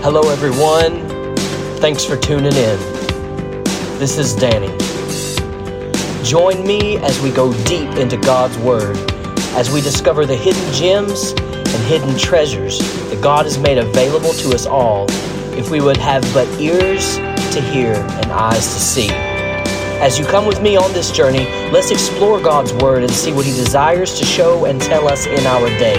Hello, everyone. Thanks for tuning in. This is Danny. Join me as we go deep into God's Word, as we discover the hidden gems and hidden treasures that God has made available to us all if we would have but ears to hear and eyes to see. As you come with me on this journey, let's explore God's Word and see what He desires to show and tell us in our day.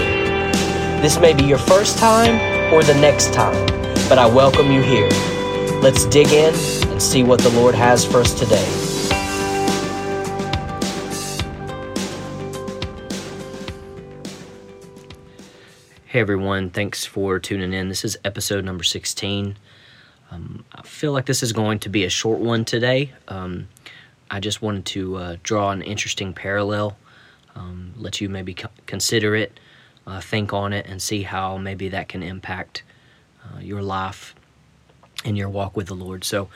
This may be your first time or the next time, but I welcome you here. Let's dig in and see what the Lord has for us today. Hey everyone, thanks for tuning in. This is episode number 16. Um, I feel like this is going to be a short one today. Um, I just wanted to uh, draw an interesting parallel, um, let you maybe co- consider it, uh, think on it, and see how maybe that can impact uh, your life and your walk with the Lord. So,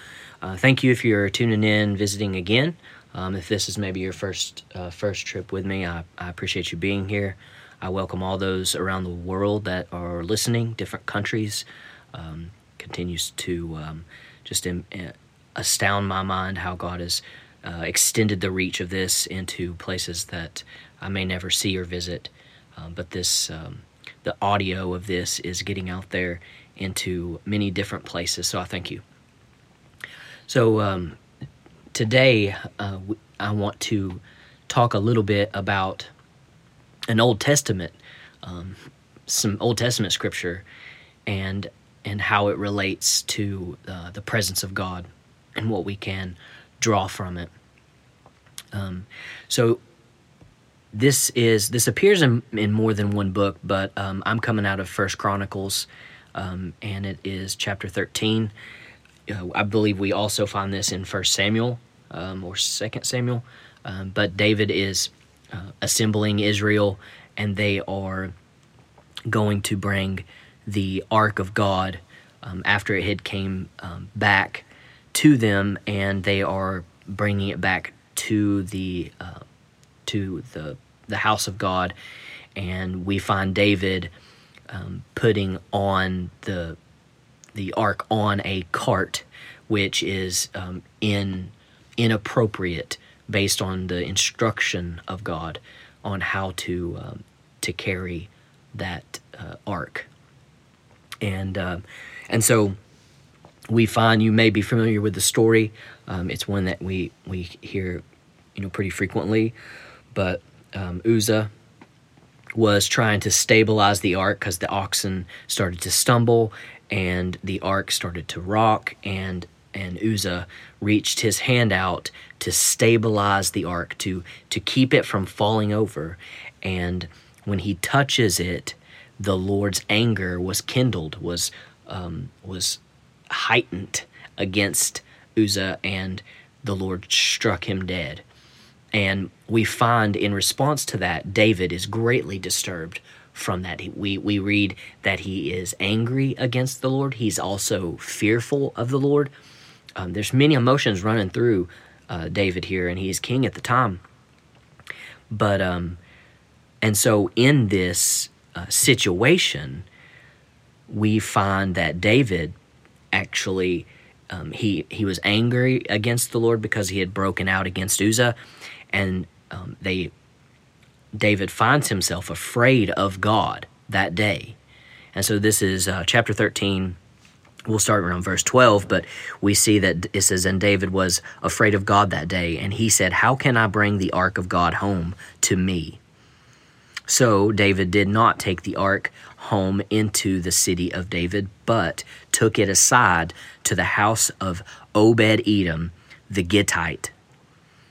uh, thank you if you're tuning in, visiting again. Um, if this is maybe your first uh, first trip with me, I, I appreciate you being here. I welcome all those around the world that are listening, different countries. Um, continues to um, just in, uh, astound my mind how God has uh, extended the reach of this into places that I may never see or visit. Um, but this, um, the audio of this is getting out there into many different places. So I thank you. So um, today uh, I want to talk a little bit about an Old Testament, um, some Old Testament scripture, and and how it relates to uh, the presence of God and what we can draw from it. Um, so this is this appears in, in more than one book, but um, I'm coming out of First Chronicles, um, and it is chapter 13. Uh, I believe we also find this in First Samuel um, or Second Samuel, um, but David is uh, assembling Israel, and they are going to bring the ark of God um, after it had came um, back to them, and they are bringing it back to the uh, to the the house of God, and we find David um, putting on the the ark on a cart, which is um, in inappropriate based on the instruction of God on how to um, to carry that uh, ark, and uh, and so we find you may be familiar with the story. Um, it's one that we we hear you know pretty frequently, but um, Uzzah was trying to stabilize the ark because the oxen started to stumble and the ark started to rock and and Uzzah reached his hand out to stabilize the ark to to keep it from falling over. And when he touches it the Lord's anger was kindled was um, was heightened against Uzzah and the Lord struck him dead and we find in response to that, David is greatly disturbed from that. We, we read that he is angry against the Lord. He's also fearful of the Lord. Um, there's many emotions running through uh, David here, and he's king at the time. But, um, and so in this uh, situation, we find that David actually um, he he was angry against the Lord because he had broken out against Uzzah, and um, they David finds himself afraid of God that day. And so this is uh, chapter 13. We'll start around verse 12, but we see that it says, And David was afraid of God that day, and he said, How can I bring the ark of God home to me? So David did not take the ark home into the city of David, but took it aside to the house of Obed Edom the Gittite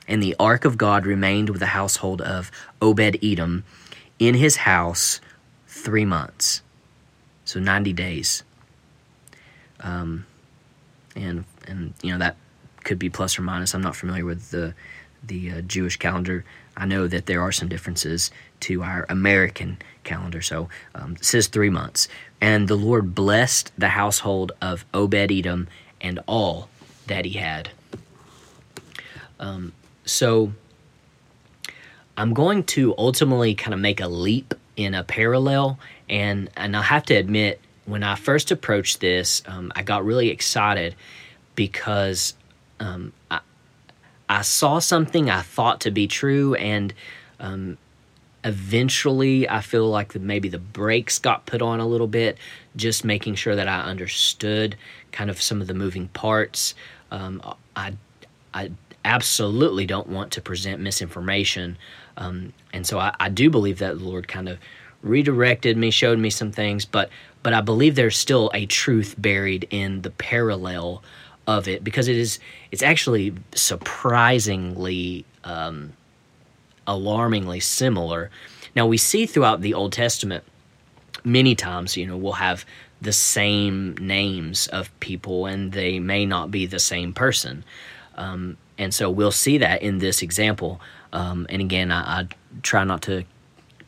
and the ark of God remained with the household of Obed Edom in his house three months. So 90 days. Um, and, and, you know, that could be plus or minus. I'm not familiar with the, the uh, Jewish calendar. I know that there are some differences to our American calendar. So um, it says three months. And the Lord blessed the household of Obed Edom and all that he had. Um, so I'm going to ultimately kind of make a leap in a parallel, and and I have to admit, when I first approached this, um, I got really excited because um, I, I saw something I thought to be true, and um, eventually I feel like maybe the brakes got put on a little bit, just making sure that I understood kind of some of the moving parts. Um, I, I absolutely don't want to present misinformation. Um, and so I, I, do believe that the Lord kind of redirected me, showed me some things, but but I believe there's still a truth buried in the parallel of it because it is it's actually surprisingly um, alarmingly similar. Now we see throughout the Old Testament many times, you know, we'll have the same names of people and they may not be the same person. Um, and so we'll see that in this example. Um, and again, I, I, try not to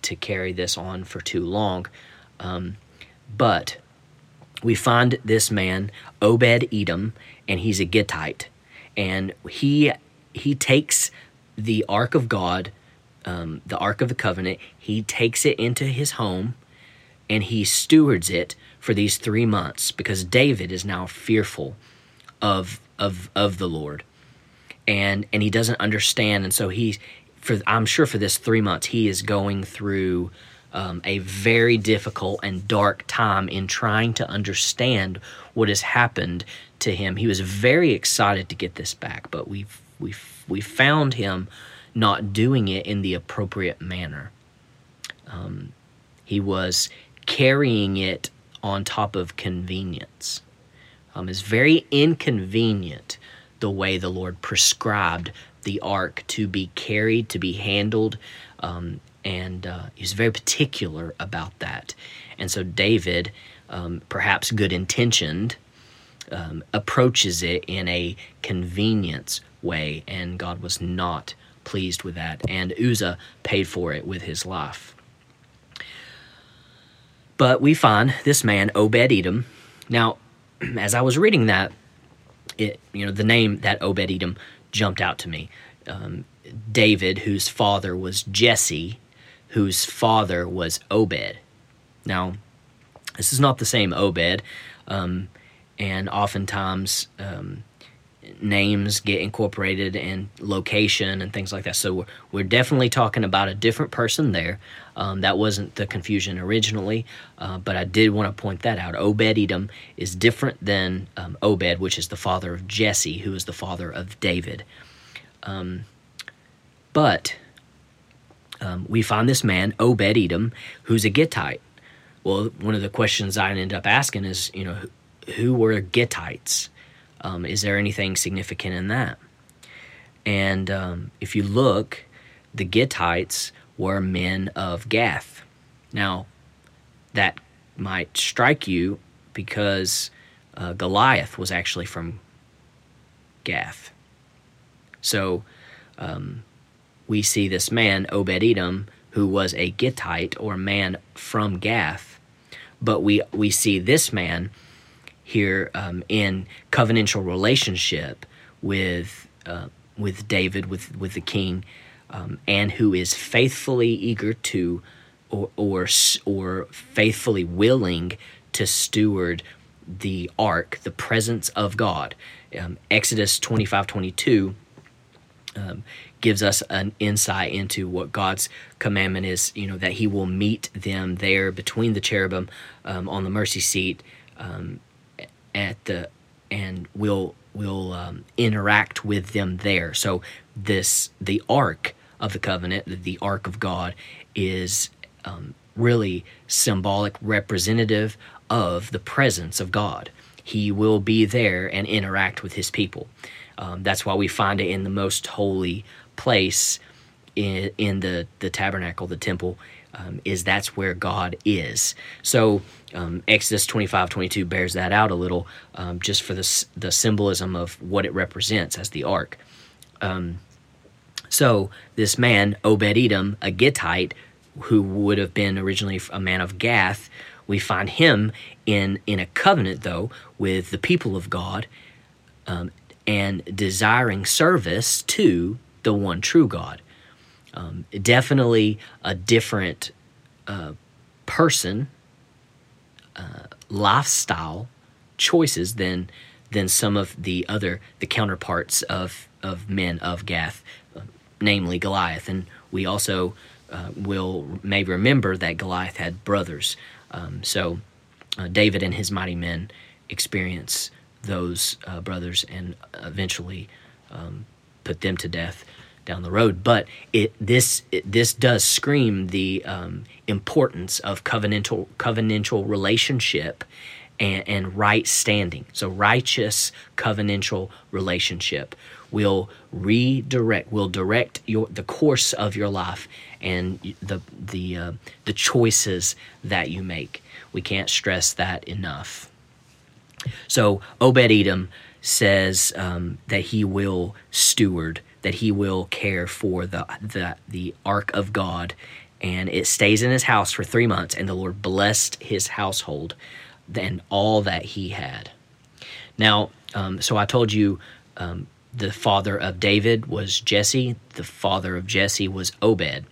to carry this on for too long. Um, but we find this man, Obed Edom, and he's a Gittite, and he he takes the Ark of God, um, the Ark of the Covenant. He takes it into his home, and he stewards it for these three months because David is now fearful of of of the Lord and and he doesn't understand. And so he for i'm sure for this three months he is going through um, a very difficult and dark time in trying to understand what has happened to him. He was very excited to get this back but we we we found him not doing it in the appropriate manner. Um, he was carrying it on top of convenience. Um, it's very inconvenient the way the Lord prescribed the ark to be carried, to be handled, um, and uh, he's very particular about that. And so David, um, perhaps good intentioned, um, approaches it in a convenience way, and God was not pleased with that. And Uzzah paid for it with his life. But we find this man, Obed Edom. Now, as I was reading that, it you know the name that Obed Edom jumped out to me. Um, David, whose father was Jesse, whose father was Obed. Now, this is not the same Obed, um, and oftentimes um, names get incorporated and location and things like that. So we're, we're definitely talking about a different person there. Um, that wasn't the confusion originally, uh, but I did want to point that out. Obed Edom is different than um, Obed, which is the father of Jesse, who is the father of David. Um, but um, we find this man, Obed Edom, who's a Gittite. Well, one of the questions I end up asking is, you know, who were Gittites? Um, is there anything significant in that? And um, if you look, the Gittites were men of Gath. Now, that might strike you because uh, Goliath was actually from Gath. So um, we see this man, Obed Edom, who was a Gittite or man from Gath. But we, we see this man here um, in covenantal relationship with uh, with David, with with the king, um, and who is faithfully eager to, or or or faithfully willing to steward the ark, the presence of God. Um, Exodus twenty five twenty two. Um, gives us an insight into what God's commandment is, you know, that He will meet them there between the cherubim um, on the mercy seat um, at the and we'll we'll um, interact with them there. So this the ark of the covenant, the ark of God, is um, really symbolic representative of the presence of God. He will be there and interact with His people. Um, that's why we find it in the most holy place in, in the the tabernacle, the temple, um, is that's where God is. So um, Exodus 25, 22 bears that out a little um, just for the, the symbolism of what it represents as the ark. Um, so this man, Obed Edom, a Gittite, who would have been originally a man of Gath, we find him in, in a covenant, though, with the people of God um, and desiring service to the one true God. Um, definitely a different uh, person uh, lifestyle choices than than some of the other the counterparts of of men of Gath, namely Goliath. And we also uh, will may remember that Goliath had brothers. Um, so uh, David and his mighty men experience those uh, brothers and eventually um, put them to death down the road. But it this it, this does scream the um, importance of covenantal covenantal relationship and, and right standing. So righteous covenantal relationship will redirect, will direct your the course of your life and the the uh, the choices that you make. We can't stress that enough. So Obed Edom says um, that he will steward, that he will care for the, the the ark of God, and it stays in his house for three months. And the Lord blessed his household and all that he had. Now, um, so I told you um, the father of David was Jesse. The father of Jesse was Obed.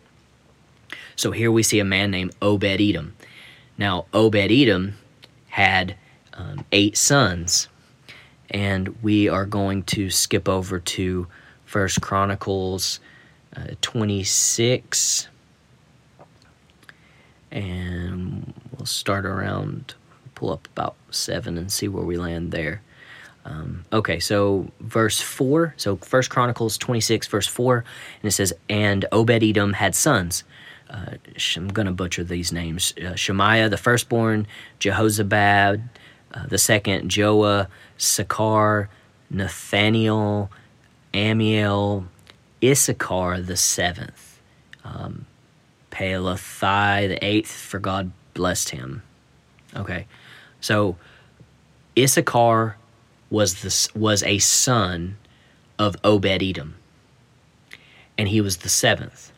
So here we see a man named Obed Edom. Now, Obed Edom had um, eight sons, and we are going to skip over to First Chronicles uh, 26, and we'll start around, pull up about seven and see where we land there. Um, okay, so verse 4, so First Chronicles 26, verse 4, and it says, And Obed Edom had sons. Uh, I'm going to butcher these names. Uh, Shemaiah, the firstborn, Jehozabad, uh, the second, Joah, Sachar, Nathaniel, Ammiel, Issachar, the seventh, um, Pelothai, the eighth, for God blessed him. Okay, so Issachar was the, was a son of Obed Edom, and he was the seventh.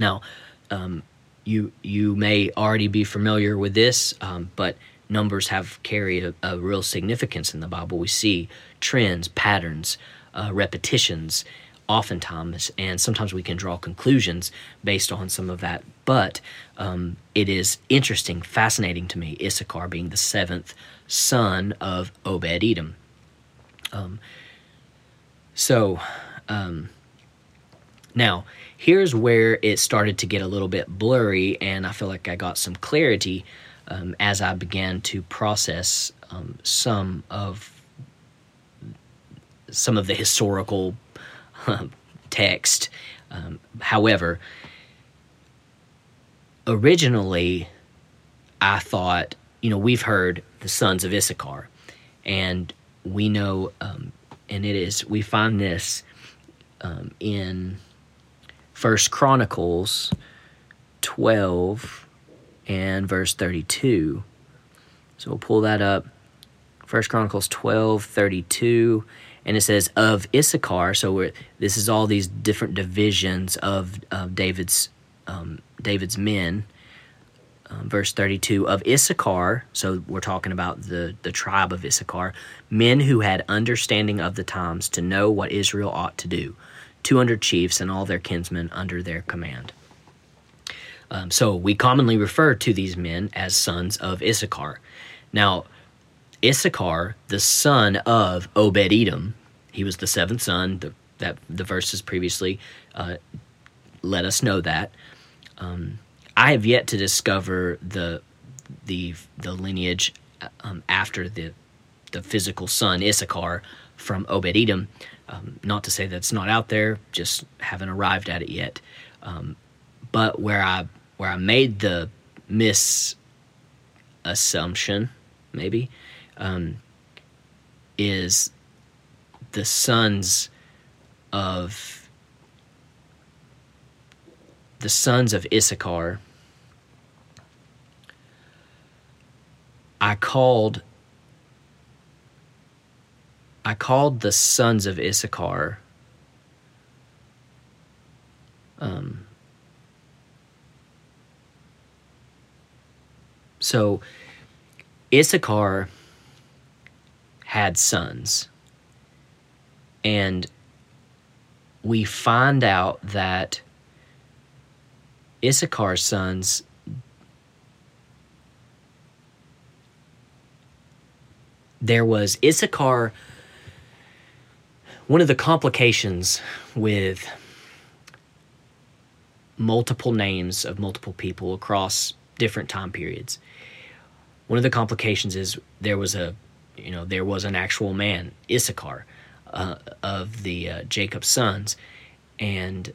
Now, um, you you may already be familiar with this, um, but numbers have carried a, a, real significance in the Bible. We see trends, patterns, uh, repetitions, oftentimes, and sometimes we can draw conclusions based on some of that. But um, it is interesting, fascinating to me, Issachar being the seventh son of Obed Edom. Um, so, um, now, here's where it started to get a little bit blurry, and I feel like I got some clarity um, as I began to process um, some of some of the historical uh, text. Um, however, originally, I thought, you know, we've heard the sons of Issachar, and we know, um, and it is, we find this um, in First Chronicles 12 and verse 32. So we'll pull that up. First Chronicles 12, 32. And it says, of Issachar. So this is all these different divisions of, David's, um, David's men. Um, verse 32 of Issachar, so we're talking about the, the tribe of Issachar, men who had understanding of the times to know what Israel ought to do. 200 chiefs and all their kinsmen under their command. Um, so we commonly refer to these men as sons of Issachar. Now, Issachar, the son of Obed Edom, he was the seventh son. The, that the verses previously uh, let us know that. Um, I have yet to discover the the the lineage um, after the the physical son Issachar from Obed Edom. Um, not to say that it's not out there, just haven't arrived at it yet. Um, but where I where I made the misassumption, maybe, um, is the sons of the sons of Issachar. I called I called the sons of Issachar. Um, so Issachar had sons, and we find out that Issachar's sons there was Issachar. One of the complications with multiple names of multiple people across different time periods. One of the complications is there was a, you know, there was an actual man, Issachar, uh, of the uh, Jacob's sons, and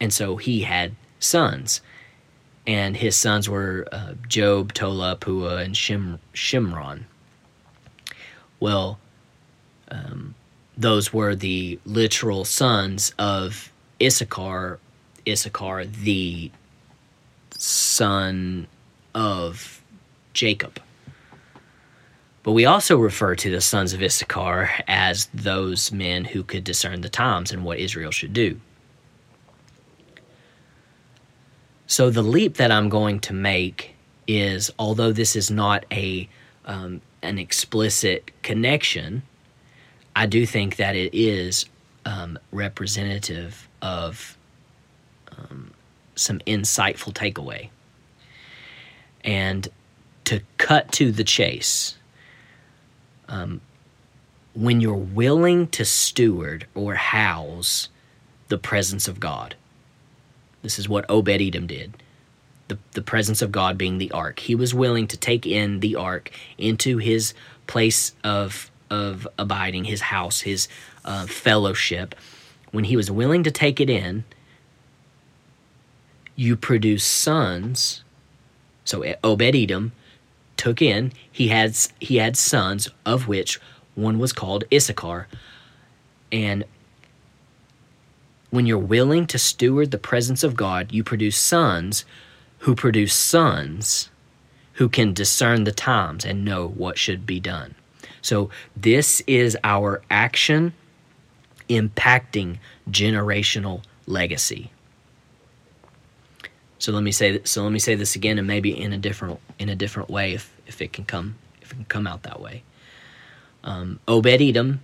and so he had sons, and his sons were uh, Job, Tola, Puah, and Shim, Shimron. Well, um, those were the literal sons of Issachar, Issachar, the son of Jacob. But we also refer to the sons of Issachar as those men who could discern the times and what Israel should do. So the leap that I'm going to make is, although this is not a um, an explicit connection, I do think that it is um, representative of um, some insightful takeaway. And to cut to the chase, um, when you're willing to steward or house the presence of God, this is what Obed Edom did. The, the presence of God being the ark. He was willing to take in the ark into his place of, of abiding, his house, his uh, fellowship. When he was willing to take it in, you produce sons. So Obed Edom took in, he had, he had sons, of which one was called Issachar. And when you're willing to steward the presence of God, you produce sons who produce sons who can discern the times and know what should be done. So, this is our action impacting generational legacy. So let me say so let me say this again and maybe in a different in a different way if, if it can come if it can come out that way. Um, Obed Edom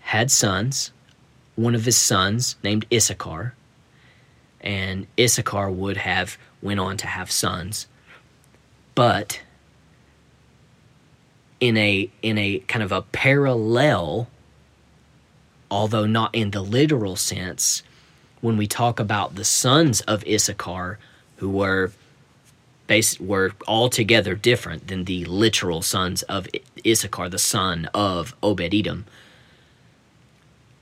had sons one of his sons named Issachar, and Issachar would have went on to have sons, but in a in a kind of a parallel, although not in the literal sense, when we talk about the sons of Issachar, who were base were altogether different than the literal sons of Issachar, the son of Obed Edom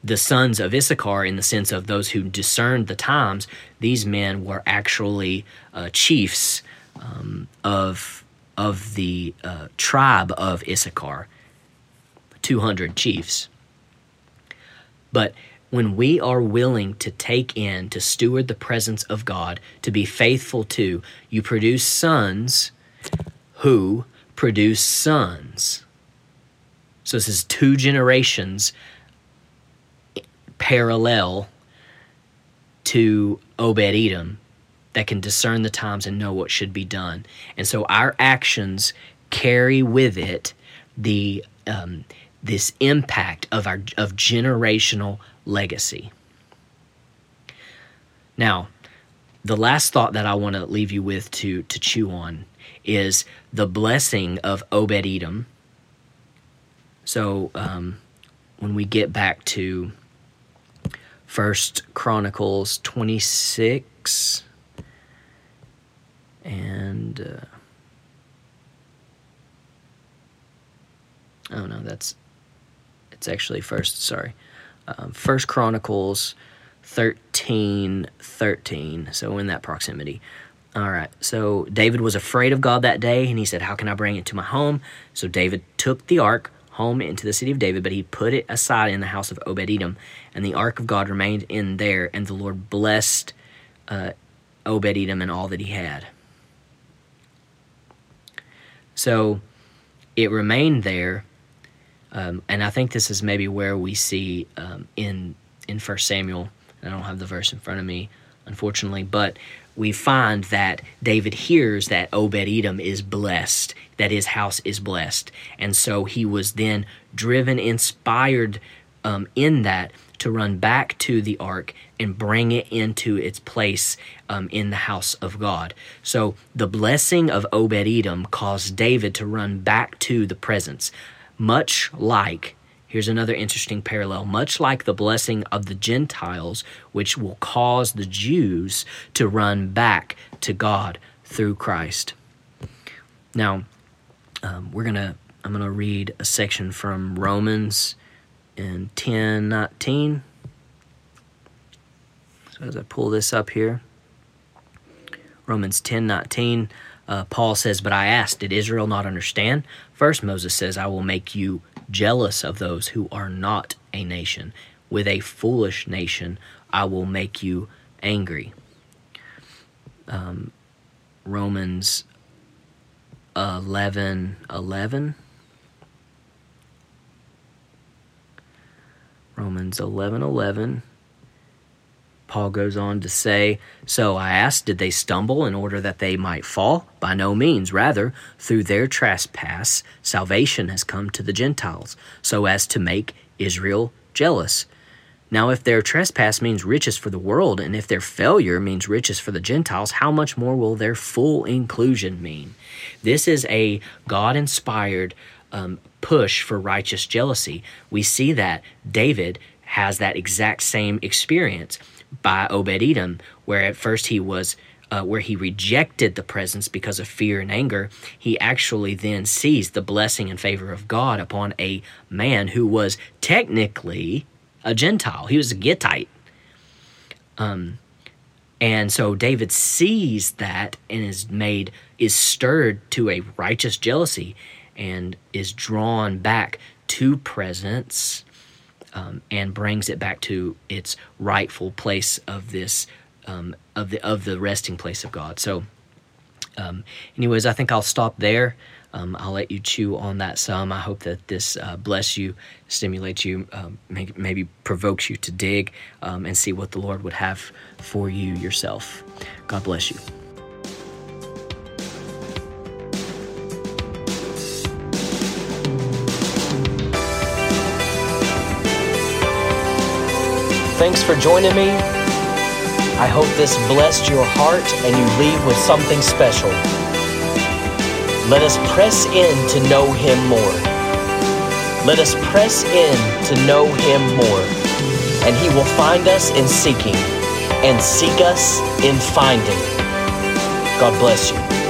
the sons of Issachar, in the sense of those who discerned the times, these men were actually uh, chiefs um, of of the uh, tribe of Issachar, two hundred chiefs. But when we are willing to take in, to steward the presence of God, to be faithful to, you produce sons who produce sons. So this is two generations parallel to Obed Edom that can discern the times and know what should be done. And so our actions carry with it the um, this impact of our of generational legacy. Now, the last thought that I want to leave you with to to chew on is the blessing of Obed Edom. So um, when we get back to First Chronicles 26 and uh, oh no that's it's actually first sorry. Um, first chronicles 13 13 so in that proximity. All right so david was afraid of god that day and he said how can i bring it to my home? So david took the ark home into the city of David, but he put it aside in the house of Obed Edom, and the ark of God remained in there, and the Lord blessed uh, Obed Edom and all that he had. So it remained there, um, and I think this is maybe where we see um, in in First Samuel. I don't have the verse in front of me, unfortunately, but we find that David hears that Obed Edom is blessed, that his house is blessed. And so he was then driven, inspired um, in that to run back to the ark and bring it into its place um, in the house of God. So the blessing of Obed Edom caused David to run back to the presence. much like Here's another interesting parallel. Much like the blessing of the Gentiles, which will cause the Jews to run back to God through Christ. Now, um, we're gonna. I'm gonna read a section from Romans in 10, 19. So as I pull this up here, Romans 10, 19. Uh, Paul says, But I asked, did Israel not understand? First, Moses says, I will make you jealous of those who are not a nation. With a foolish nation, I will make you angry. Um, Romans 11 11. Romans 11 11. Paul goes on to say, So I asked, did they stumble in order that they might fall? By no means. Rather, through their trespass, salvation has come to the Gentiles, so as to make Israel jealous. Now, if their trespass means riches for the world, and if their failure means riches for the Gentiles, how much more will their full inclusion mean? This is a God inspired um, push for righteous jealousy. We see that David has that exact same experience by Obed Edom, where at first he was. Uh, where he rejected the presence because of fear and anger, he actually then sees the blessing and favor of God upon a man who was technically a Gentile. He was a Gittite. Um, and so David sees that and is made, is stirred to a righteous jealousy and is drawn back to presence um, and brings it back to its rightful place of this um, of the of the resting place of God. So, um, anyways, I think I'll stop there. Um, I'll let you chew on that some. I hope that this uh, bless you, stimulates you, um, maybe, provokes you to dig um, and see what the Lord would have for you yourself. God bless you. Thanks for joining me. I hope this blessed your heart and you leave with something special. Let us press in to know Him more. Let us press in to know Him more, and He will find us in seeking and seek us in finding. God bless you.